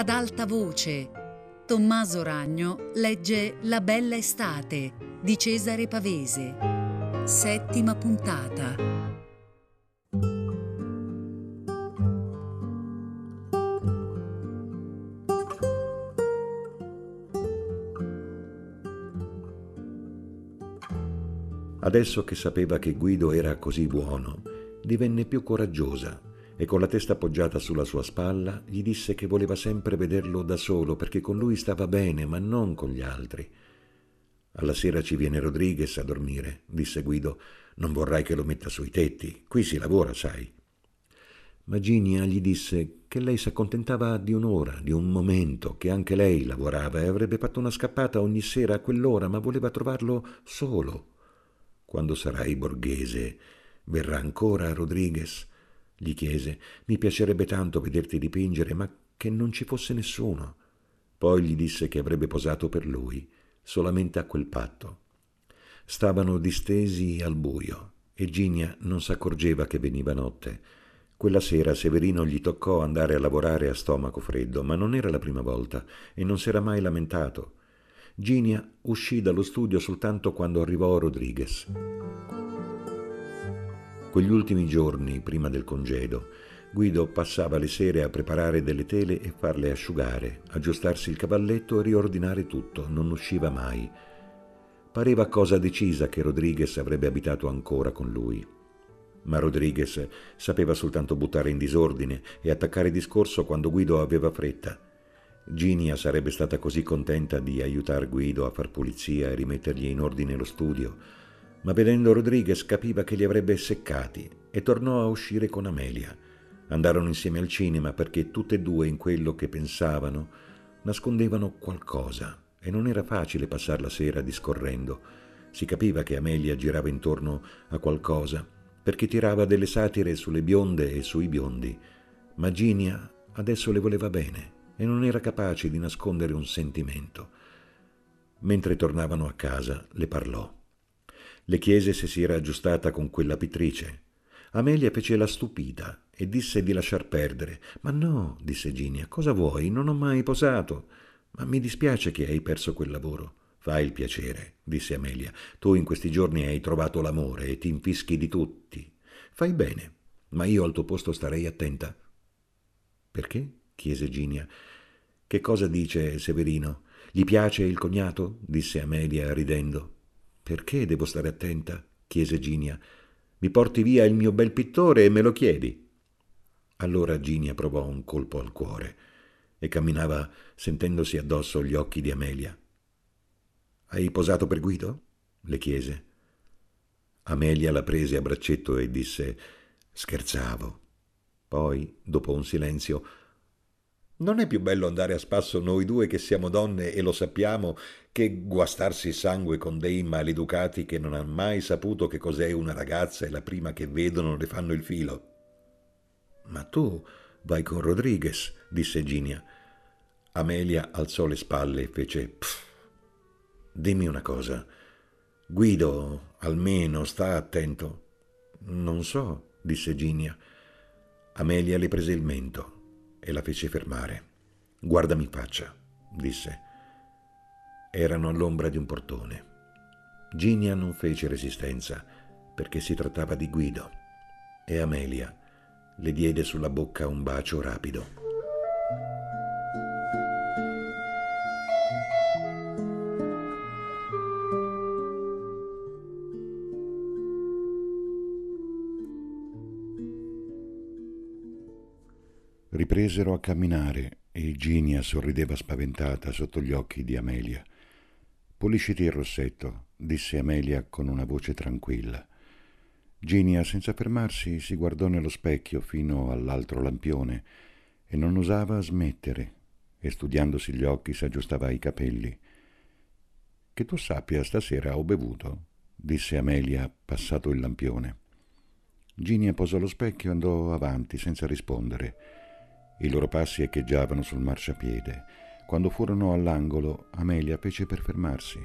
ad alta voce. Tommaso Ragno legge La bella estate di Cesare Pavese. Settima puntata. Adesso che sapeva che Guido era così buono, divenne più coraggiosa e con la testa appoggiata sulla sua spalla gli disse che voleva sempre vederlo da solo perché con lui stava bene, ma non con gli altri. Alla sera ci viene Rodriguez a dormire, disse Guido. Non vorrai che lo metta sui tetti. Qui si lavora, sai. Ma Ginia gli disse che lei si accontentava di un'ora, di un momento, che anche lei lavorava e avrebbe fatto una scappata ogni sera a quell'ora, ma voleva trovarlo solo. Quando sarai borghese, verrà ancora Rodriguez? Gli chiese. Mi piacerebbe tanto vederti dipingere, ma che non ci fosse nessuno. Poi gli disse che avrebbe posato per lui, solamente a quel patto. Stavano distesi al buio e Ginia non s'accorgeva che veniva notte. Quella sera Severino gli toccò andare a lavorare a stomaco freddo, ma non era la prima volta e non s'era mai lamentato. Ginia uscì dallo studio soltanto quando arrivò Rodriguez. Quegli ultimi giorni, prima del congedo, Guido passava le sere a preparare delle tele e farle asciugare, aggiustarsi il cavalletto e riordinare tutto, non usciva mai. Pareva cosa decisa che Rodriguez avrebbe abitato ancora con lui. Ma Rodriguez sapeva soltanto buttare in disordine e attaccare discorso quando Guido aveva fretta. Ginia sarebbe stata così contenta di aiutar Guido a far pulizia e rimettergli in ordine lo studio, ma vedendo Rodriguez capiva che li avrebbe seccati e tornò a uscire con Amelia. Andarono insieme al cinema perché tutte e due in quello che pensavano nascondevano qualcosa e non era facile passare la sera discorrendo. Si capiva che Amelia girava intorno a qualcosa perché tirava delle satire sulle bionde e sui biondi, ma Ginia adesso le voleva bene e non era capace di nascondere un sentimento. Mentre tornavano a casa le parlò. Le chiese se si era aggiustata con quella pittrice. Amelia fece la stupita e disse di lasciar perdere. Ma no, disse Ginia, cosa vuoi? Non ho mai posato. Ma mi dispiace che hai perso quel lavoro. Fai il piacere, disse Amelia. Tu in questi giorni hai trovato l'amore e ti infischi di tutti. Fai bene, ma io al tuo posto starei attenta. Perché? chiese Ginia. Che cosa dice Severino? Gli piace il cognato? disse Amelia ridendo. Perché devo stare attenta? chiese Ginia. Mi porti via il mio bel pittore e me lo chiedi. Allora Ginia provò un colpo al cuore e camminava sentendosi addosso gli occhi di Amelia. Hai posato per Guido? le chiese. Amelia la prese a braccetto e disse scherzavo. Poi, dopo un silenzio, non è più bello andare a spasso noi due che siamo donne e lo sappiamo, che guastarsi il sangue con dei maleducati che non hanno mai saputo che cos'è una ragazza e la prima che vedono le fanno il filo. Ma tu vai con Rodriguez, disse Ginia. Amelia alzò le spalle e fece pff. Dimmi una cosa. Guido, almeno, sta attento. Non so, disse Ginia. Amelia le prese il mento e la fece fermare. Guardami in faccia, disse. Erano all'ombra di un portone. Ginia non fece resistenza perché si trattava di Guido e Amelia le diede sulla bocca un bacio rapido. Ripresero a camminare e Ginia sorrideva spaventata sotto gli occhi di Amelia. Pulisciti il rossetto, disse Amelia con una voce tranquilla. Ginia, senza fermarsi, si guardò nello specchio fino all'altro lampione e non osava smettere, e studiandosi gli occhi s'aggiustava i capelli. Che tu sappia, stasera ho bevuto, disse Amelia, passato il lampione. Ginia posò lo specchio e andò avanti senza rispondere. I loro passi echeggiavano sul marciapiede. Quando furono all'angolo, Amelia fece per fermarsi.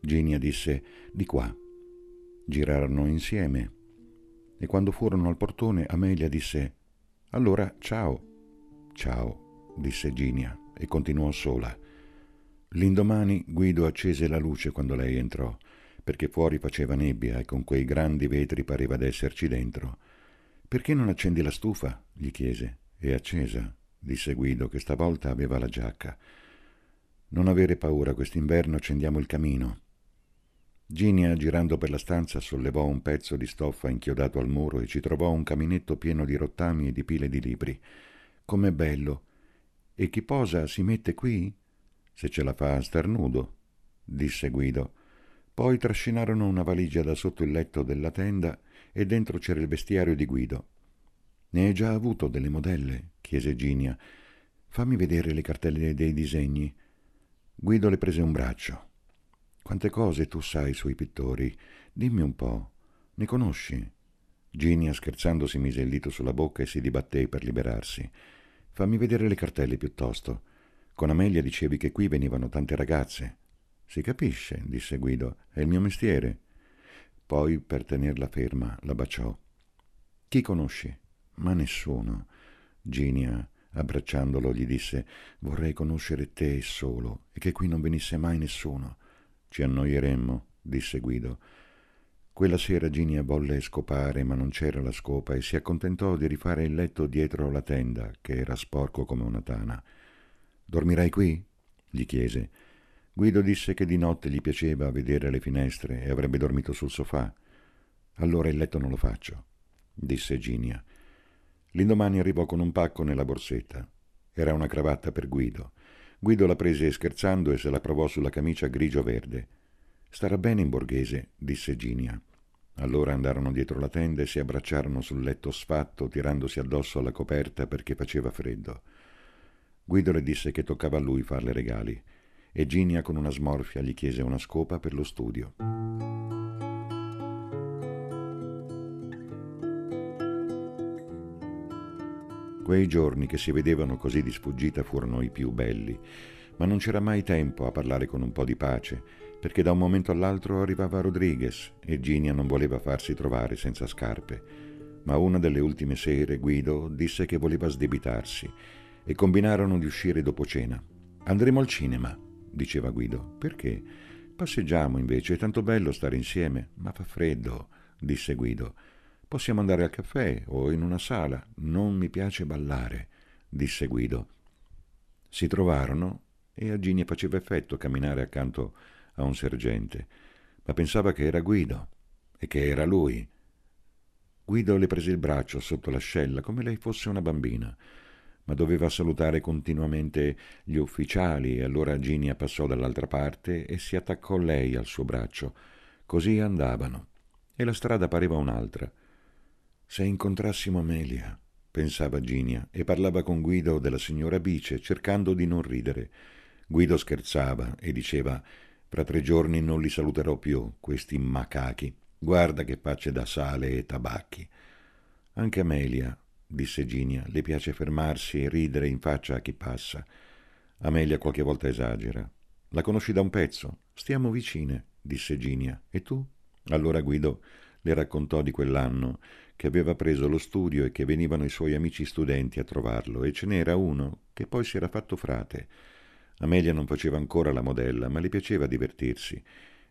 Ginia disse di qua. Girarono insieme e quando furono al portone Amelia disse allora ciao. Ciao, disse Ginia e continuò sola. L'indomani Guido accese la luce quando lei entrò, perché fuori faceva nebbia e con quei grandi vetri pareva d'esserci dentro. Perché non accendi la stufa? gli chiese. È accesa, disse Guido, che stavolta aveva la giacca. Non avere paura, quest'inverno accendiamo il camino. Ginia, girando per la stanza, sollevò un pezzo di stoffa inchiodato al muro e ci trovò un caminetto pieno di rottami e di pile di libri. Com'è bello! E chi posa si mette qui? Se ce la fa star nudo, disse Guido. Poi trascinarono una valigia da sotto il letto della tenda e dentro c'era il vestiario di Guido. Ne hai già avuto delle modelle? chiese Ginia. Fammi vedere le cartelle dei disegni. Guido le prese un braccio. Quante cose tu sai sui pittori? Dimmi un po'. Ne conosci? Ginia scherzando si mise il dito sulla bocca e si dibatté per liberarsi. Fammi vedere le cartelle piuttosto. Con Amelia dicevi che qui venivano tante ragazze. Si capisce, disse Guido, è il mio mestiere. Poi, per tenerla ferma, la baciò. Chi conosci? Ma nessuno. Ginia, abbracciandolo, gli disse vorrei conoscere te solo e che qui non venisse mai nessuno. Ci annoieremmo, disse Guido. Quella sera Ginia volle scopare, ma non c'era la scopa e si accontentò di rifare il letto dietro la tenda, che era sporco come una tana. Dormirai qui? gli chiese. Guido disse che di notte gli piaceva vedere le finestre e avrebbe dormito sul sofà. Allora il letto non lo faccio, disse Ginia. L'indomani arrivò con un pacco nella borsetta. Era una cravatta per Guido. Guido la prese scherzando e se la provò sulla camicia grigio-verde. Starà bene in borghese, disse Ginia. Allora andarono dietro la tenda e si abbracciarono sul letto sfatto, tirandosi addosso alla coperta perché faceva freddo. Guido le disse che toccava a lui farle regali e Ginia con una smorfia gli chiese una scopa per lo studio. Quei giorni che si vedevano così di sfuggita furono i più belli, ma non c'era mai tempo a parlare con un po' di pace, perché da un momento all'altro arrivava Rodriguez e Ginia non voleva farsi trovare senza scarpe. Ma una delle ultime sere Guido disse che voleva sdebitarsi e combinarono di uscire dopo cena. Andremo al cinema, diceva Guido. Perché? Passeggiamo invece, è tanto bello stare insieme. Ma fa freddo, disse Guido. Possiamo andare al caffè o in una sala. Non mi piace ballare, disse Guido. Si trovarono e a Ginia faceva effetto camminare accanto a un sergente, ma pensava che era Guido e che era lui. Guido le prese il braccio sotto l'ascella come lei fosse una bambina, ma doveva salutare continuamente gli ufficiali e allora Ginia passò dall'altra parte e si attaccò lei al suo braccio. Così andavano e la strada pareva un'altra. Se incontrassimo Amelia, pensava Ginia, e parlava con Guido della signora Bice, cercando di non ridere. Guido scherzava e diceva fra tre giorni non li saluterò più, questi macachi. Guarda che facce da sale e tabacchi. Anche Amelia, disse Ginia, le piace fermarsi e ridere in faccia a chi passa. Amelia qualche volta esagera. La conosci da un pezzo? Stiamo vicine, disse Ginia. E tu? Allora Guido le raccontò di quell'anno che aveva preso lo studio e che venivano i suoi amici studenti a trovarlo, e ce n'era uno che poi si era fatto frate. Amelia non faceva ancora la modella, ma le piaceva divertirsi,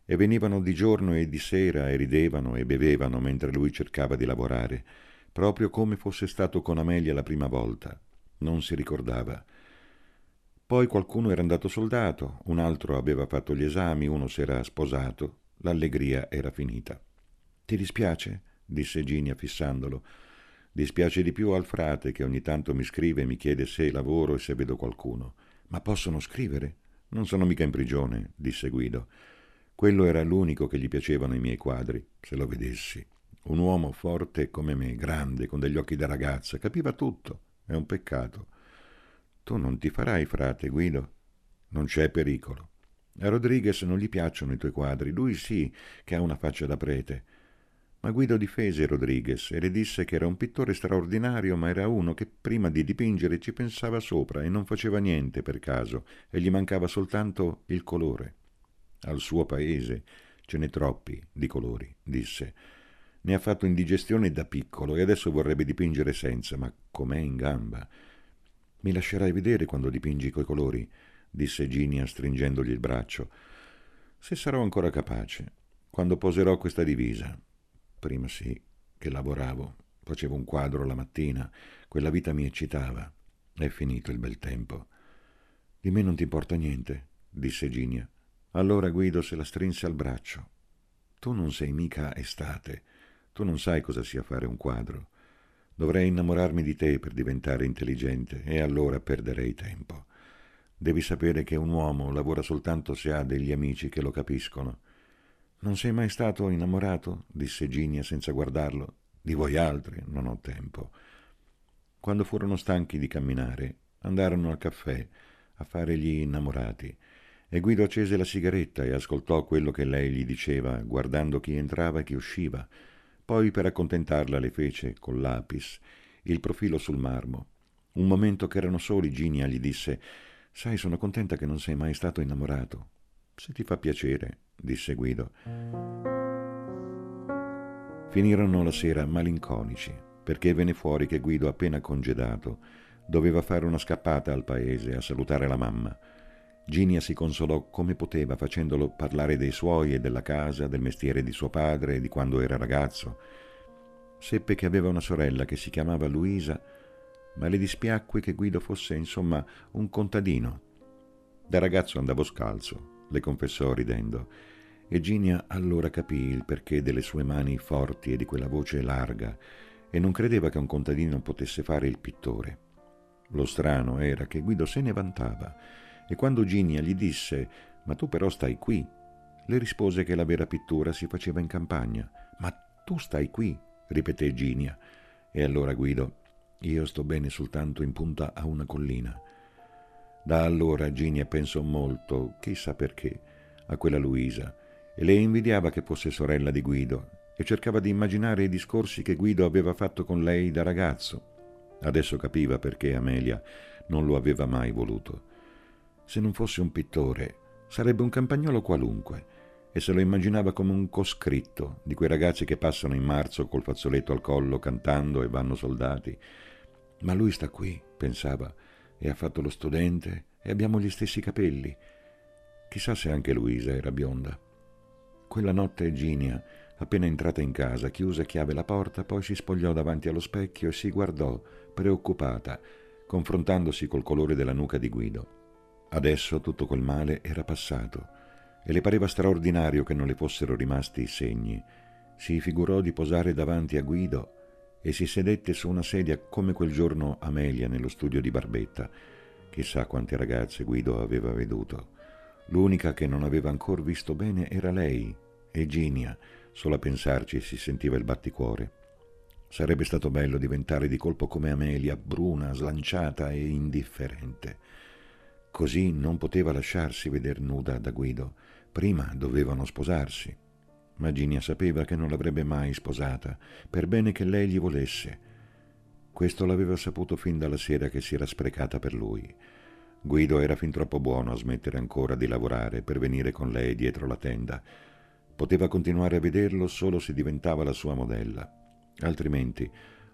e venivano di giorno e di sera e ridevano e bevevano mentre lui cercava di lavorare, proprio come fosse stato con Amelia la prima volta. Non si ricordava. Poi qualcuno era andato soldato, un altro aveva fatto gli esami, uno s'era sposato, l'allegria era finita. Ti dispiace? Disse Ginia fissandolo. Dispiace di più al frate che ogni tanto mi scrive e mi chiede se lavoro e se vedo qualcuno. Ma possono scrivere? Non sono mica in prigione, disse Guido. Quello era l'unico che gli piacevano i miei quadri, se lo vedessi. Un uomo forte come me, grande, con degli occhi da ragazza, capiva tutto. È un peccato. Tu non ti farai frate, Guido? Non c'è pericolo. A Rodriguez non gli piacciono i tuoi quadri, lui sì, che ha una faccia da prete. Ma Guido difese Rodriguez e le disse che era un pittore straordinario, ma era uno che prima di dipingere ci pensava sopra e non faceva niente per caso, e gli mancava soltanto il colore. Al suo paese ce n'è troppi di colori, disse. Ne ha fatto indigestione da piccolo e adesso vorrebbe dipingere senza, ma com'è in gamba. Mi lascerai vedere quando dipingi coi colori? disse Ginia stringendogli il braccio. Se sarò ancora capace, quando poserò questa divisa. Prima sì, che lavoravo, facevo un quadro la mattina, quella vita mi eccitava. È finito il bel tempo. Di me non ti importa niente, disse Ginia. Allora Guido se la strinse al braccio. Tu non sei mica estate, tu non sai cosa sia fare un quadro. Dovrei innamorarmi di te per diventare intelligente e allora perderei tempo. Devi sapere che un uomo lavora soltanto se ha degli amici che lo capiscono. Non sei mai stato innamorato? disse Ginia senza guardarlo. Di voi altri non ho tempo. Quando furono stanchi di camminare, andarono al caffè a fare gli innamorati e Guido accese la sigaretta e ascoltò quello che lei gli diceva, guardando chi entrava e chi usciva. Poi, per accontentarla, le fece, col lapis, il profilo sul marmo. Un momento che erano soli, Ginia gli disse Sai, sono contenta che non sei mai stato innamorato. Se ti fa piacere, disse Guido. Finirono la sera malinconici, perché venne fuori che Guido, appena congedato, doveva fare una scappata al paese a salutare la mamma. Ginia si consolò come poteva facendolo parlare dei suoi e della casa, del mestiere di suo padre e di quando era ragazzo. Seppe che aveva una sorella che si chiamava Luisa ma le dispiacque che Guido fosse, insomma, un contadino. Da ragazzo andavo scalzo, le confessò ridendo, e Ginia allora capì il perché delle sue mani forti e di quella voce larga, e non credeva che un contadino potesse fare il pittore. Lo strano era che Guido se ne vantava, e quando Ginia gli disse «Ma tu però stai qui», le rispose che la vera pittura si faceva in campagna. «Ma tu stai qui», ripeté Ginia. E allora Guido io sto bene soltanto in punta a una collina. Da allora Ginia pensò molto, chissà perché, a quella Luisa, e le invidiava che fosse sorella di Guido, e cercava di immaginare i discorsi che Guido aveva fatto con lei da ragazzo. Adesso capiva perché Amelia non lo aveva mai voluto. Se non fosse un pittore, sarebbe un campagnolo qualunque, e se lo immaginava come un coscritto di quei ragazzi che passano in marzo col fazzoletto al collo cantando e vanno soldati, ma lui sta qui, pensava, e ha fatto lo studente e abbiamo gli stessi capelli. Chissà se anche Luisa era bionda. Quella notte Ginia, appena entrata in casa, chiuse a chiave la porta, poi si spogliò davanti allo specchio e si guardò, preoccupata, confrontandosi col colore della nuca di Guido. Adesso tutto quel male era passato e le pareva straordinario che non le fossero rimasti i segni. Si figurò di posare davanti a Guido e si sedette su una sedia come quel giorno Amelia nello studio di Barbetta. Chissà quante ragazze Guido aveva veduto. L'unica che non aveva ancora visto bene era lei, Eginia. Solo a pensarci si sentiva il batticuore. Sarebbe stato bello diventare di colpo come Amelia, bruna, slanciata e indifferente. Così non poteva lasciarsi veder nuda da Guido. Prima dovevano sposarsi ma Ginia sapeva che non l'avrebbe mai sposata, per bene che lei gli volesse. Questo l'aveva saputo fin dalla sera che si era sprecata per lui. Guido era fin troppo buono a smettere ancora di lavorare per venire con lei dietro la tenda. Poteva continuare a vederlo solo se diventava la sua modella. Altrimenti,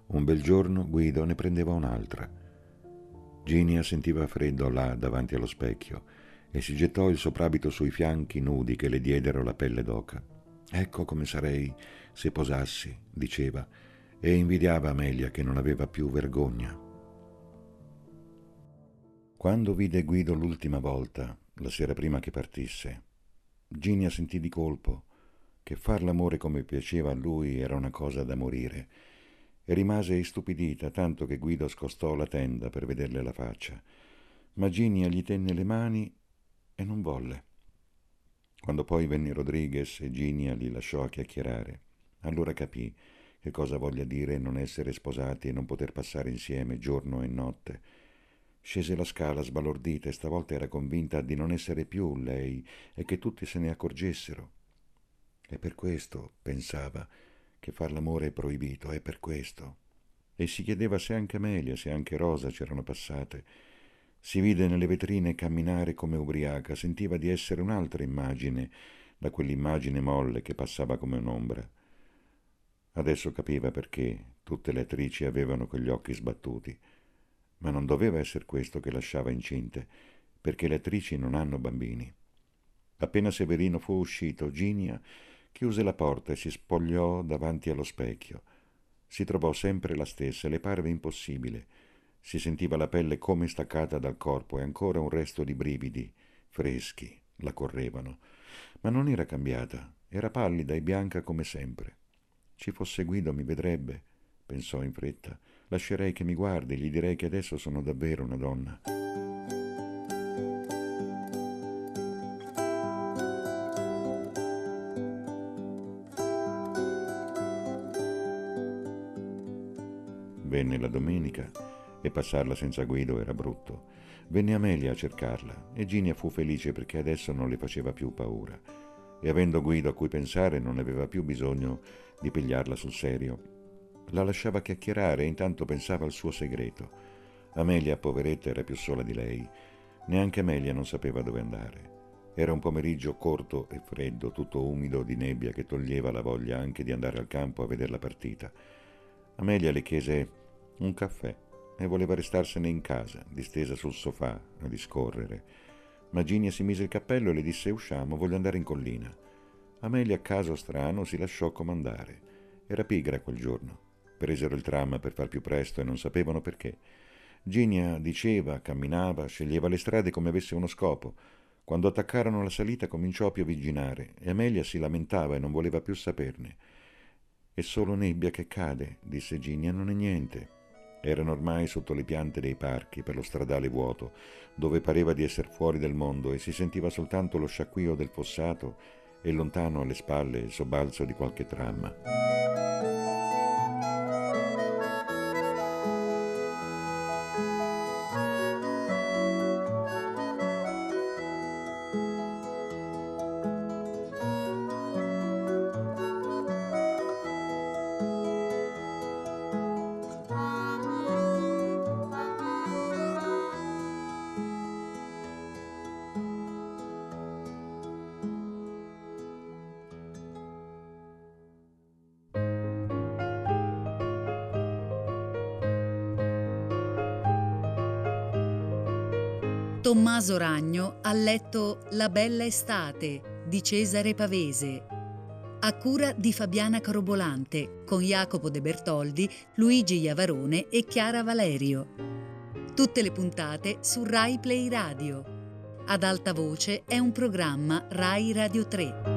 un bel giorno Guido ne prendeva un'altra. Ginia sentiva freddo là davanti allo specchio e si gettò il soprabito sui fianchi nudi che le diedero la pelle d'oca. Ecco come sarei se posassi, diceva, e invidiava Amelia che non aveva più vergogna. Quando vide Guido l'ultima volta, la sera prima che partisse, Ginia sentì di colpo che far l'amore come piaceva a lui era una cosa da morire e rimase istupidita tanto che Guido scostò la tenda per vederle la faccia. Ma Ginia gli tenne le mani e non volle. Quando poi venne Rodriguez e Ginia li lasciò a chiacchierare, allora capì che cosa voglia dire non essere sposati e non poter passare insieme giorno e notte. Scese la scala sbalordita e stavolta era convinta di non essere più lei e che tutti se ne accorgessero. È per questo, pensava, che far l'amore è proibito, è per questo. E si chiedeva se anche Amelia, se anche Rosa c'erano passate si vide nelle vetrine camminare come ubriaca, sentiva di essere un'altra immagine da quell'immagine molle che passava come un'ombra. Adesso capiva perché tutte le attrici avevano quegli occhi sbattuti. Ma non doveva essere questo che lasciava incinte, perché le attrici non hanno bambini. Appena Severino fu uscito, Ginia chiuse la porta e si spogliò davanti allo specchio. Si trovò sempre la stessa le parve impossibile. Si sentiva la pelle come staccata dal corpo e ancora un resto di brividi, freschi, la correvano. Ma non era cambiata, era pallida e bianca come sempre. Ci fosse Guido mi vedrebbe, pensò in fretta. Lascerei che mi guardi, gli direi che adesso sono davvero una donna. Venne la domenica e passarla senza Guido era brutto. Venne Amelia a cercarla e Ginia fu felice perché adesso non le faceva più paura e avendo Guido a cui pensare non aveva più bisogno di pigliarla sul serio. La lasciava chiacchierare e intanto pensava al suo segreto. Amelia, poveretta, era più sola di lei. Neanche Amelia non sapeva dove andare. Era un pomeriggio corto e freddo, tutto umido di nebbia che toglieva la voglia anche di andare al campo a vedere la partita. Amelia le chiese un caffè e voleva restarsene in casa, distesa sul sofà, a discorrere. Ma Ginia si mise il cappello e le disse usciamo, voglio andare in collina. Amelia, a caso strano, si lasciò comandare. Era pigra quel giorno. Presero il tram per far più presto e non sapevano perché. Ginia diceva, camminava, sceglieva le strade come avesse uno scopo. Quando attaccarono la salita cominciò a piovigginare e Amelia si lamentava e non voleva più saperne. È solo nebbia che cade, disse Ginia, non è niente. Erano ormai sotto le piante dei parchi, per lo stradale vuoto, dove pareva di essere fuori del mondo e si sentiva soltanto lo sciacquio del fossato e lontano alle spalle il sobbalzo di qualche tram. Tommaso Ragno ha letto La bella estate di Cesare Pavese, a cura di Fabiana Carobolante, con Jacopo De Bertoldi, Luigi Iavarone e Chiara Valerio. Tutte le puntate su Rai Play Radio. Ad alta voce è un programma Rai Radio 3.